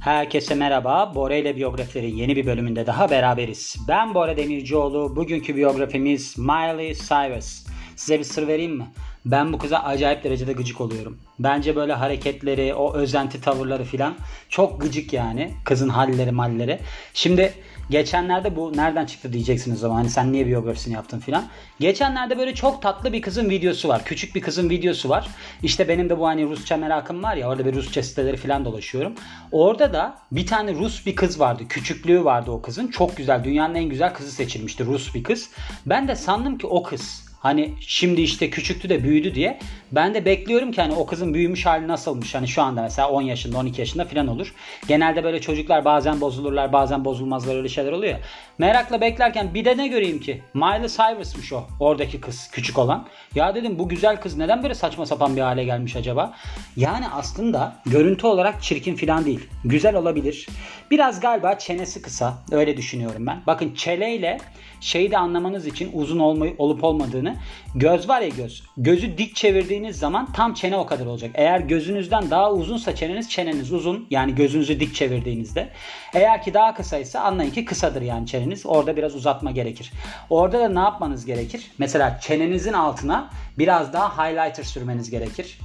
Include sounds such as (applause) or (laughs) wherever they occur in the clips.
Herkese merhaba. Bora ile biyografilerin yeni bir bölümünde daha beraberiz. Ben Bora Demircioğlu. Bugünkü biyografimiz Miley Cyrus. Size bir sır vereyim mi? Ben bu kıza acayip derecede gıcık oluyorum. Bence böyle hareketleri, o özenti tavırları filan çok gıcık yani. Kızın halleri malleri. Şimdi geçenlerde bu nereden çıktı diyeceksiniz o zaman. Hani sen niye biyografisini yaptın filan. Geçenlerde böyle çok tatlı bir kızın videosu var. Küçük bir kızın videosu var. İşte benim de bu hani Rusça merakım var ya. Orada bir Rusça siteleri filan dolaşıyorum. Orada da bir tane Rus bir kız vardı. Küçüklüğü vardı o kızın. Çok güzel. Dünyanın en güzel kızı seçilmişti. Rus bir kız. Ben de sandım ki o kız. Hani şimdi işte küçüktü de büyüdü diye. Ben de bekliyorum ki hani o kızın büyümüş hali nasılmış. Hani şu anda mesela 10 yaşında 12 yaşında falan olur. Genelde böyle çocuklar bazen bozulurlar bazen bozulmazlar öyle şeyler oluyor. Merakla beklerken bir de ne göreyim ki? Miley Cyrus'mış o oradaki kız küçük olan. Ya dedim bu güzel kız neden böyle saçma sapan bir hale gelmiş acaba? Yani aslında görüntü olarak çirkin falan değil. Güzel olabilir. Biraz galiba çenesi kısa. Öyle düşünüyorum ben. Bakın çeleyle şeyi de anlamanız için uzun olmayı, olup olmadığını göz var ya göz. Gözü dik çevirdiğiniz zaman tam çene o kadar olacak. Eğer gözünüzden daha uzunsa çeneniz çeneniz uzun. Yani gözünüzü dik çevirdiğinizde. Eğer ki daha kısaysa anlayın ki kısadır yani çeneniz. Orada biraz uzatma gerekir. Orada da ne yapmanız gerekir? Mesela çenenizin altına biraz daha highlighter sürmeniz gerekir.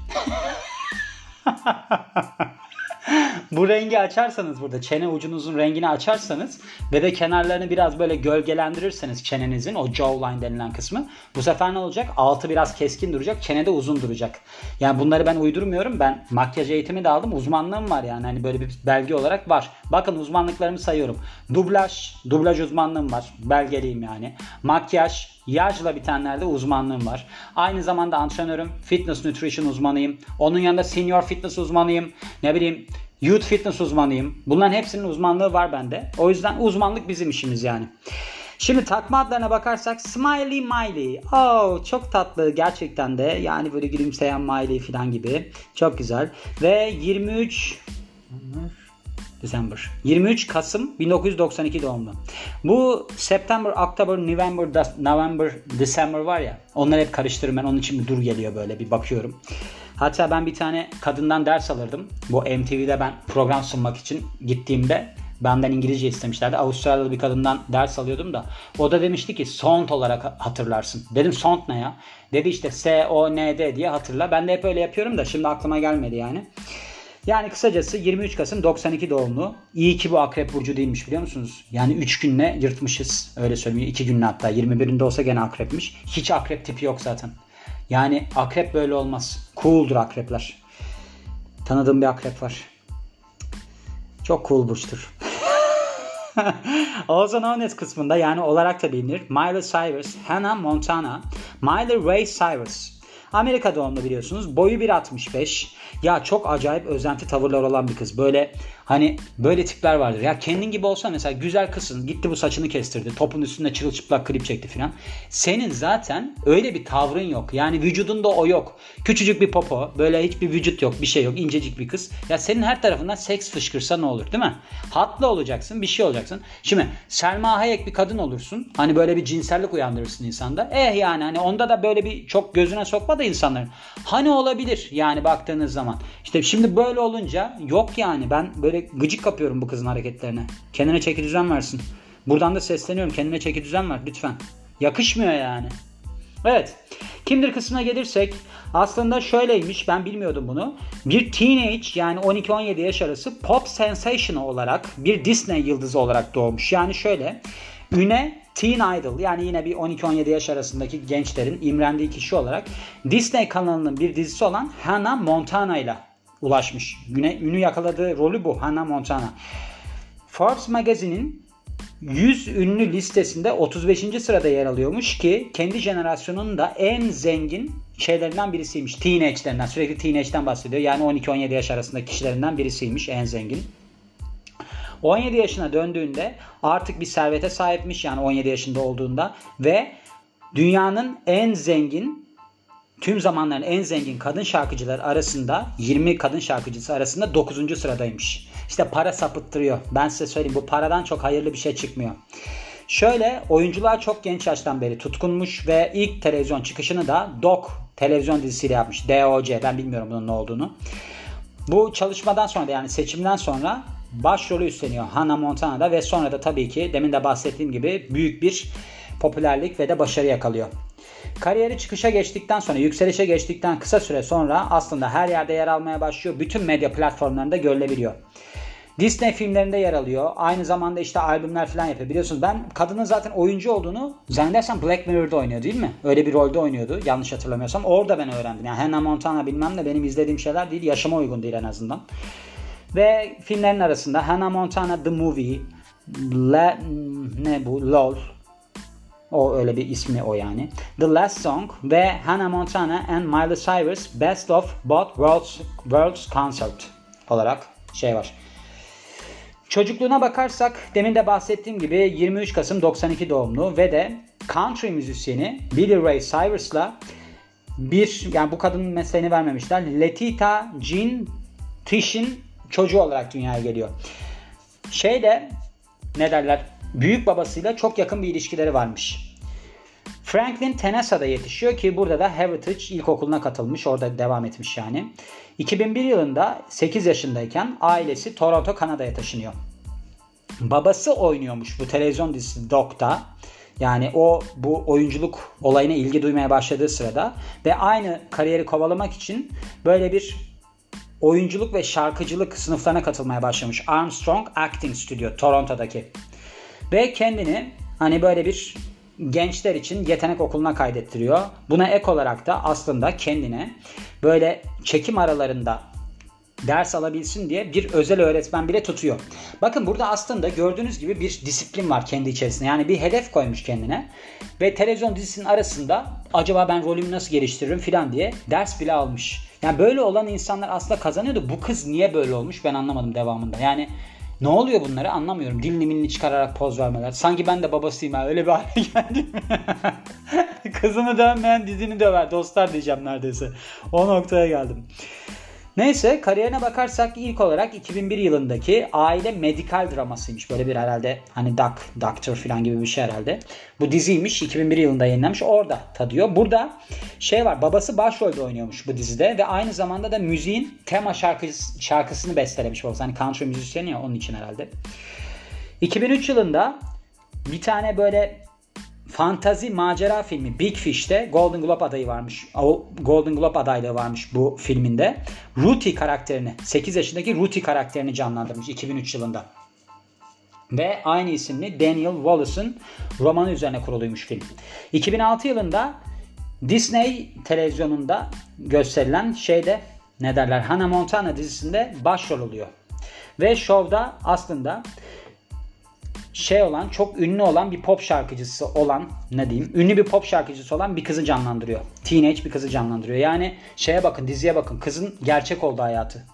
(laughs) bu rengi açarsanız burada çene ucunuzun rengini açarsanız ve de kenarlarını biraz böyle gölgelendirirseniz çenenizin o jawline denilen kısmı bu sefer ne olacak? Altı biraz keskin duracak, çene de uzun duracak. Yani bunları ben uydurmuyorum. Ben makyaj eğitimi de aldım. Uzmanlığım var yani. Hani böyle bir belge olarak var. Bakın uzmanlıklarımı sayıyorum. Dublaj, dublaj uzmanlığım var. Belgeliyim yani. Makyaj, Yajla bitenlerde uzmanlığım var. Aynı zamanda antrenörüm, fitness nutrition uzmanıyım. Onun yanında senior fitness uzmanıyım. Ne bileyim youth fitness uzmanıyım. Bunların hepsinin uzmanlığı var bende. O yüzden uzmanlık bizim işimiz yani. Şimdi takma adlarına bakarsak Smiley Miley. Oh çok tatlı gerçekten de. Yani böyle gülümseyen Miley falan gibi. Çok güzel. Ve 23 December. 23 Kasım 1992 doğumlu. Bu September, October, November, November, December var ya. Onları hep karıştırırım ben. Onun için bir dur geliyor böyle bir bakıyorum. Hatta ben bir tane kadından ders alırdım. Bu MTV'de ben program sunmak için gittiğimde benden İngilizce istemişlerdi. Avustralyalı bir kadından ders alıyordum da. O da demişti ki sound olarak hatırlarsın. Dedim sound ne ya? Dedi işte S-O-N-D diye hatırla. Ben de hep öyle yapıyorum da şimdi aklıma gelmedi yani. Yani kısacası 23 Kasım 92 doğumlu. İyi ki bu akrep burcu değilmiş biliyor musunuz? Yani 3 günle yırtmışız. Öyle söyleyeyim. 2 günle hatta. 21'inde olsa gene akrepmiş. Hiç akrep tipi yok zaten. Yani akrep böyle olmaz. Cool'dur akrepler. Tanıdığım bir akrep var. Çok cool burçtur. (laughs) known as kısmında yani olarak da bilinir. Miley Cyrus, Hannah Montana, Miley Ray Cyrus. Amerika doğumlu biliyorsunuz. Boyu 1.65. Ya çok acayip özenti tavırlar olan bir kız. Böyle hani böyle tipler vardır. Ya kendin gibi olsa mesela güzel kızsın. Gitti bu saçını kestirdi. Topun üstünde çırılçıplak klip çekti filan. Senin zaten öyle bir tavrın yok. Yani vücudunda o yok. Küçücük bir popo. Böyle hiçbir vücut yok. Bir şey yok. incecik bir kız. Ya senin her tarafından seks fışkırsa ne olur değil mi? Hatlı olacaksın. Bir şey olacaksın. Şimdi Selma Hayek bir kadın olursun. Hani böyle bir cinsellik uyandırırsın insanda. Eh yani hani onda da böyle bir çok gözüne sokma da insanların. Hani olabilir yani baktığınız zaman. İşte şimdi böyle olunca yok yani ben böyle gıcık kapıyorum bu kızın hareketlerine. Kendine çeki düzen versin. Buradan da sesleniyorum kendine çeki düzen ver lütfen. Yakışmıyor yani. Evet. Kimdir kısmına gelirsek aslında şöyleymiş ben bilmiyordum bunu. Bir teenage yani 12-17 yaş arası pop sensation olarak bir Disney yıldızı olarak doğmuş. Yani şöyle üne Teen Idol yani yine bir 12-17 yaş arasındaki gençlerin imrendiği kişi olarak Disney kanalının bir dizisi olan Hannah Montana ile ulaşmış. Güne, ünü yakaladığı rolü bu Hannah Montana. Forbes Magazine'in 100 ünlü listesinde 35. sırada yer alıyormuş ki kendi jenerasyonunun da en zengin şeylerinden birisiymiş. Teenage'lerinden sürekli teenage'den bahsediyor. Yani 12-17 yaş arasındaki kişilerinden birisiymiş en zengin. 17 yaşına döndüğünde artık bir servete sahipmiş yani 17 yaşında olduğunda ve dünyanın en zengin tüm zamanların en zengin kadın şarkıcılar arasında 20 kadın şarkıcısı arasında 9. sıradaymış. İşte para sapıttırıyor. Ben size söyleyeyim bu paradan çok hayırlı bir şey çıkmıyor. Şöyle oyuncular çok genç yaştan beri tutkunmuş ve ilk televizyon çıkışını da Doc televizyon dizisiyle yapmış. DOC ben bilmiyorum bunun ne olduğunu. Bu çalışmadan sonra yani seçimden sonra başrolü üstleniyor Hannah Montana'da ve sonra da tabii ki demin de bahsettiğim gibi büyük bir popülerlik ve de başarı yakalıyor. Kariyeri çıkışa geçtikten sonra, yükselişe geçtikten kısa süre sonra aslında her yerde yer almaya başlıyor. Bütün medya platformlarında görülebiliyor. Disney filmlerinde yer alıyor. Aynı zamanda işte albümler falan yapıyor. Biliyorsunuz ben kadının zaten oyuncu olduğunu zannedersem Black Mirror'da oynuyor değil mi? Öyle bir rolde oynuyordu yanlış hatırlamıyorsam. Orada ben öğrendim. Yani Hannah Montana bilmem de benim izlediğim şeyler değil. Yaşama uygun değil en azından. Ve filmlerin arasında Hannah Montana The Movie, La, ne bu? LOL, o öyle bir ismi o yani. The Last Song ve Hannah Montana and Miley Cyrus Best of Both Worlds, Worlds Concert olarak şey var. Çocukluğuna bakarsak demin de bahsettiğim gibi 23 Kasım 92 doğumlu ve de country müzisyeni Billy Ray Cyrus'la bir yani bu kadının mesleğini vermemişler. Letita Jean Tish'in çocuğu olarak dünyaya geliyor. Şey de ne derler büyük babasıyla çok yakın bir ilişkileri varmış. Franklin Tennessee'da yetişiyor ki burada da Heritage İlkokulu'na katılmış. Orada devam etmiş yani. 2001 yılında 8 yaşındayken ailesi Toronto, Kanada'ya taşınıyor. Babası oynuyormuş bu televizyon dizisi Doc'ta. Yani o bu oyunculuk olayına ilgi duymaya başladığı sırada ve aynı kariyeri kovalamak için böyle bir oyunculuk ve şarkıcılık sınıflarına katılmaya başlamış. Armstrong Acting Studio Toronto'daki. Ve kendini hani böyle bir gençler için yetenek okuluna kaydettiriyor. Buna ek olarak da aslında kendine böyle çekim aralarında ders alabilsin diye bir özel öğretmen bile tutuyor. Bakın burada aslında gördüğünüz gibi bir disiplin var kendi içerisinde. Yani bir hedef koymuş kendine ve televizyon dizisinin arasında acaba ben rolümü nasıl geliştiririm filan diye ders bile almış. Yani böyle olan insanlar aslında kazanıyordu. Bu kız niye böyle olmuş ben anlamadım devamında. Yani ne oluyor bunları anlamıyorum. Dilini milini çıkararak poz vermeler. Sanki ben de babasıyım ha. Öyle bir hale (laughs) geldim. Kızını dövmeyen dizini döver. Dostlar diyeceğim neredeyse. O noktaya geldim. Neyse kariyerine bakarsak ilk olarak 2001 yılındaki aile medikal dramasıymış. Böyle bir herhalde hani Doc, Doctor falan gibi bir şey herhalde. Bu diziymiş 2001 yılında yayınlanmış. Orada tadıyor. Burada şey var babası başrolde oynuyormuş bu dizide ve aynı zamanda da müziğin tema şarkısı, şarkısını bestelemiş babası. Hani country müzisyeni ya onun için herhalde. 2003 yılında bir tane böyle fantazi macera filmi Big Fish'te Golden Globe adayı varmış. Golden Globe adaylığı varmış bu filminde. Ruthie karakterini, 8 yaşındaki Ruthie karakterini canlandırmış 2003 yılında. Ve aynı isimli Daniel Wallace'ın romanı üzerine kuruluymuş film. 2006 yılında Disney televizyonunda gösterilen şeyde ne derler Hannah Montana dizisinde başrol oluyor. Ve şovda aslında şey olan çok ünlü olan bir pop şarkıcısı olan ne diyeyim ünlü bir pop şarkıcısı olan bir kızı canlandırıyor. Teenage bir kızı canlandırıyor. Yani şeye bakın diziye bakın kızın gerçek oldu hayatı.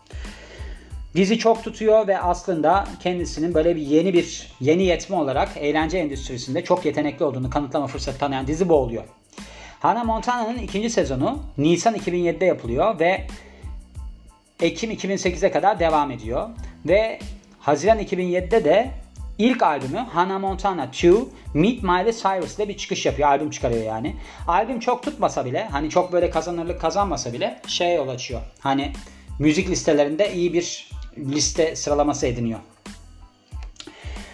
Dizi çok tutuyor ve aslında kendisinin böyle bir yeni bir yeni yetme olarak eğlence endüstrisinde çok yetenekli olduğunu kanıtlama fırsatı tanıyan dizi bu oluyor. Hannah Montana'nın ikinci sezonu Nisan 2007'de yapılıyor ve Ekim 2008'e kadar devam ediyor. Ve Haziran 2007'de de İlk albümü Hannah Montana 2 Meet Miley Cyrus ile bir çıkış yapıyor. Albüm çıkarıyor yani. Albüm çok tutmasa bile hani çok böyle kazanırlık kazanmasa bile şey yol açıyor. Hani müzik listelerinde iyi bir liste sıralaması ediniyor.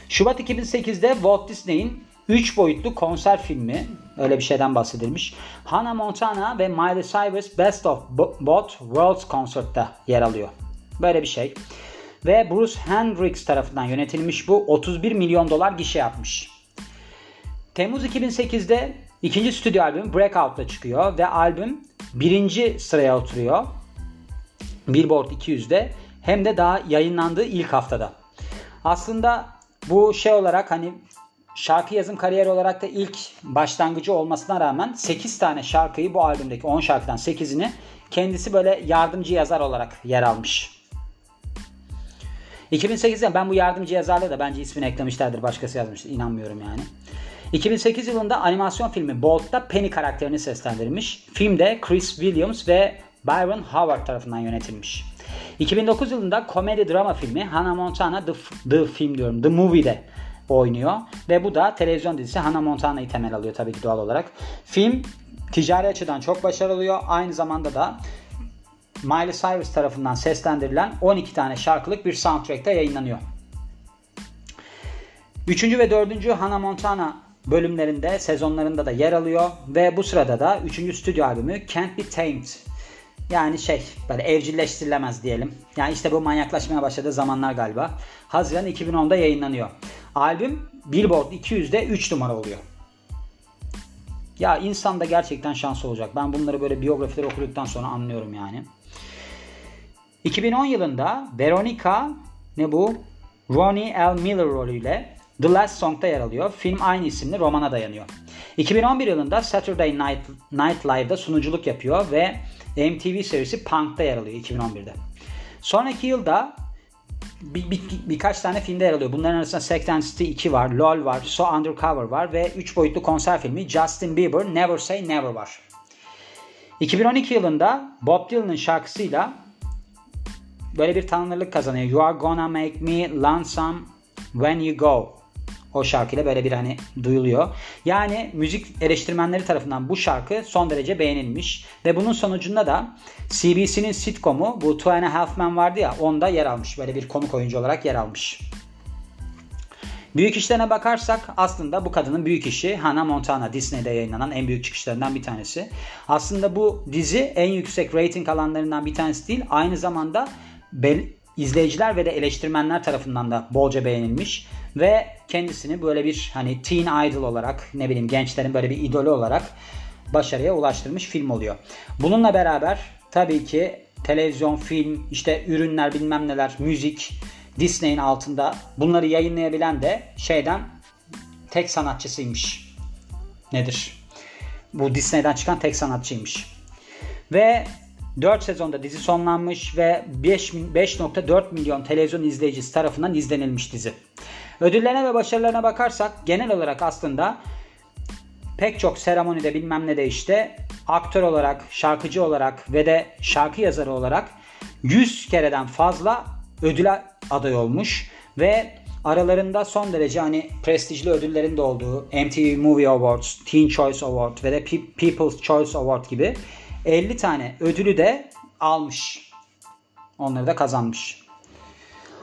Şubat 2008'de Walt Disney'in 3 boyutlu konser filmi öyle bir şeyden bahsedilmiş. Hannah Montana ve Miley Cyrus Best of Both Worlds Concert'ta yer alıyor. Böyle bir şey ve Bruce Hendricks tarafından yönetilmiş bu 31 milyon dolar gişe yapmış. Temmuz 2008'de ikinci stüdyo albüm Breakout'la çıkıyor ve albüm birinci sıraya oturuyor. Billboard 200'de hem de daha yayınlandığı ilk haftada. Aslında bu şey olarak hani şarkı yazım kariyeri olarak da ilk başlangıcı olmasına rağmen 8 tane şarkıyı bu albümdeki 10 şarkıdan 8'ini kendisi böyle yardımcı yazar olarak yer almış. 2008'de ben bu yardımcı yazarlığı da bence ismini eklemişlerdir. Başkası yazmıştır. İnanmıyorum yani. 2008 yılında animasyon filmi Bolt'ta Penny karakterini seslendirmiş. Filmde Chris Williams ve Byron Howard tarafından yönetilmiş. 2009 yılında komedi drama filmi Hannah Montana The, The Film diyorum The Movie'de oynuyor. Ve bu da televizyon dizisi Hannah Montana'yı temel alıyor tabii ki doğal olarak. Film ticari açıdan çok başarılı oluyor. Aynı zamanda da Miley Cyrus tarafından seslendirilen 12 tane şarkılık bir soundtrack'ta yayınlanıyor. Üçüncü ve dördüncü Hannah Montana bölümlerinde, sezonlarında da yer alıyor. Ve bu sırada da üçüncü stüdyo albümü Can't Be Tamed. Yani şey böyle evcilleştirilemez diyelim. Yani işte bu manyaklaşmaya başladığı zamanlar galiba. Haziran 2010'da yayınlanıyor. Albüm Billboard 200'de 3 numara oluyor. Ya insan da gerçekten şanslı olacak. Ben bunları böyle biyografileri okuduktan sonra anlıyorum yani. 2010 yılında Veronica ne bu? Ronnie L. Miller rolüyle The Last Song'da yer alıyor. Film aynı isimli romana dayanıyor. 2011 yılında Saturday Night, Night Live'da sunuculuk yapıyor ve MTV serisi Punk'ta yer alıyor 2011'de. Sonraki yılda bir, bir, birkaç tane filmde yer alıyor. Bunların arasında Sex and City 2 var, LOL var, So Undercover var ve 3 boyutlu konser filmi Justin Bieber Never Say Never var. 2012 yılında Bob Dylan'ın şarkısıyla böyle bir tanınırlık kazanıyor. You are gonna make me lonesome when you go. O şarkıyla böyle bir hani duyuluyor. Yani müzik eleştirmenleri tarafından bu şarkı son derece beğenilmiş. Ve bunun sonucunda da CBC'nin sitcomu bu Two and a Half Men vardı ya onda yer almış. Böyle bir konuk oyuncu olarak yer almış. Büyük işlerine bakarsak aslında bu kadının büyük işi Hannah Montana Disney'de yayınlanan en büyük çıkışlarından bir tanesi. Aslında bu dizi en yüksek rating alanlarından bir tanesi değil. Aynı zamanda izleyiciler ve de eleştirmenler tarafından da bolca beğenilmiş ve kendisini böyle bir hani teen idol olarak ne bileyim gençlerin böyle bir idolü olarak başarıya ulaştırmış film oluyor. Bununla beraber tabii ki televizyon, film, işte ürünler bilmem neler, müzik Disney'in altında bunları yayınlayabilen de şeyden tek sanatçısıymış. Nedir? Bu Disney'den çıkan tek sanatçıymış. Ve 4 sezonda dizi sonlanmış ve 5.4 milyon televizyon izleyicisi tarafından izlenilmiş dizi. Ödüllerine ve başarılarına bakarsak genel olarak aslında pek çok seremonide bilmem ne de işte aktör olarak, şarkıcı olarak ve de şarkı yazarı olarak 100 kereden fazla ödüle aday olmuş ve aralarında son derece hani prestijli ödüllerin de olduğu MTV Movie Awards, Teen Choice Award ve de People's Choice Award gibi 50 tane ödülü de almış. Onları da kazanmış.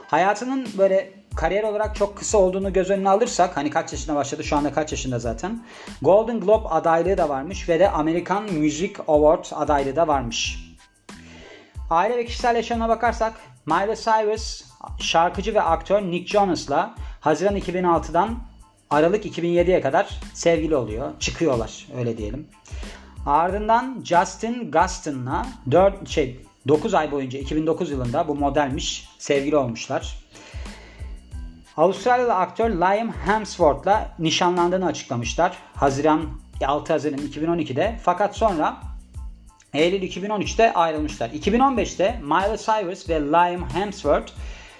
Hayatının böyle kariyer olarak çok kısa olduğunu göz önüne alırsak hani kaç yaşında başladı şu anda kaç yaşında zaten. Golden Globe adaylığı da varmış ve de American Music Award adaylığı da varmış. Aile ve kişisel yaşamına bakarsak Miley Cyrus şarkıcı ve aktör Nick Jonas'la Haziran 2006'dan Aralık 2007'ye kadar sevgili oluyor. Çıkıyorlar öyle diyelim. Ardından Justin Gustin'la 4 şey 9 ay boyunca 2009 yılında bu modelmiş sevgili olmuşlar. Avustralyalı aktör Liam Hemsworth'la nişanlandığını açıklamışlar. Haziran 6 Haziran 2012'de fakat sonra Eylül 2013'te ayrılmışlar. 2015'te Miley Cyrus ve Liam Hemsworth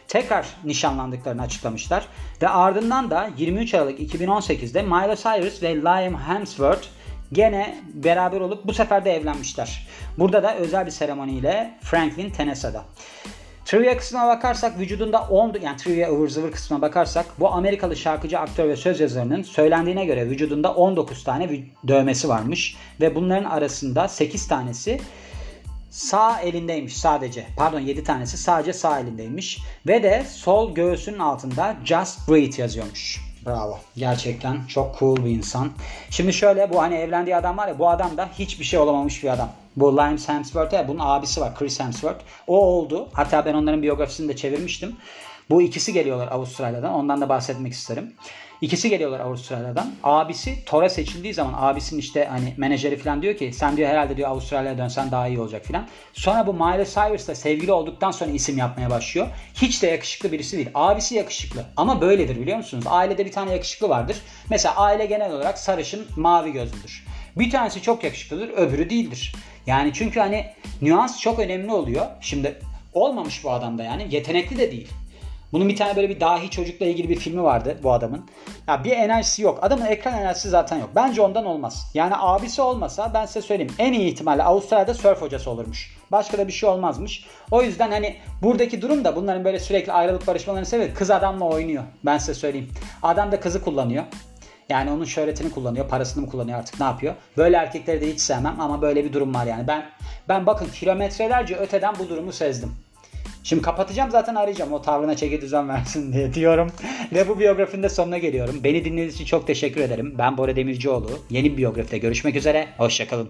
tekrar nişanlandıklarını açıklamışlar. Ve ardından da 23 Aralık 2018'de Miley Cyrus ve Liam Hemsworth gene beraber olup bu sefer de evlenmişler. Burada da özel bir seremoniyle Franklin Tennessee'da. Trivia kısmına bakarsak vücudunda 10 yani trivia ıvır zıvır kısmına bakarsak bu Amerikalı şarkıcı, aktör ve söz yazarının söylendiğine göre vücudunda 19 tane dövmesi varmış ve bunların arasında 8 tanesi sağ elindeymiş sadece. Pardon 7 tanesi sadece sağ elindeymiş ve de sol göğsünün altında Just Breathe yazıyormuş. Bravo. Gerçekten çok cool bir insan. Şimdi şöyle bu hani evlendiği adam var ya bu adam da hiçbir şey olamamış bir adam. Bu Lime Hemsworth ya bunun abisi var Chris Hemsworth. O oldu. Hatta ben onların biyografisini de çevirmiştim. Bu ikisi geliyorlar Avustralya'dan. Ondan da bahsetmek isterim. İkisi geliyorlar Avustralya'dan. Abisi Tora seçildiği zaman abisinin işte hani menajeri falan diyor ki sen diyor herhalde diyor Avustralya'ya dönsen daha iyi olacak falan. Sonra bu Miley Cyrus'la sevgili olduktan sonra isim yapmaya başlıyor. Hiç de yakışıklı birisi değil. Abisi yakışıklı ama böyledir biliyor musunuz? Ailede bir tane yakışıklı vardır. Mesela aile genel olarak sarışın mavi gözlüdür. Bir tanesi çok yakışıklıdır öbürü değildir. Yani çünkü hani nüans çok önemli oluyor. Şimdi olmamış bu adamda yani yetenekli de değil. Bunun bir tane böyle bir dahi çocukla ilgili bir filmi vardı bu adamın. Ya bir enerjisi yok. Adamın ekran enerjisi zaten yok. Bence ondan olmaz. Yani abisi olmasa ben size söyleyeyim en iyi ihtimalle Avustralya'da surf hocası olurmuş. Başka da bir şey olmazmış. O yüzden hani buradaki durum da bunların böyle sürekli ayrılık barışmalarını sebebi kız adamla oynuyor. Ben size söyleyeyim. Adam da kızı kullanıyor. Yani onun şöhretini kullanıyor, parasını mı kullanıyor artık ne yapıyor? Böyle erkekleri de hiç sevmem ama böyle bir durum var yani. Ben ben bakın kilometrelerce öteden bu durumu sezdim. Şimdi kapatacağım zaten arayacağım o tavrına çeki düzen versin (laughs) diye diyorum. Ve bu biyografinin de sonuna geliyorum. Beni dinlediğiniz için çok teşekkür ederim. Ben Bora Demircioğlu. Yeni bir biyografide görüşmek üzere. Hoşçakalın.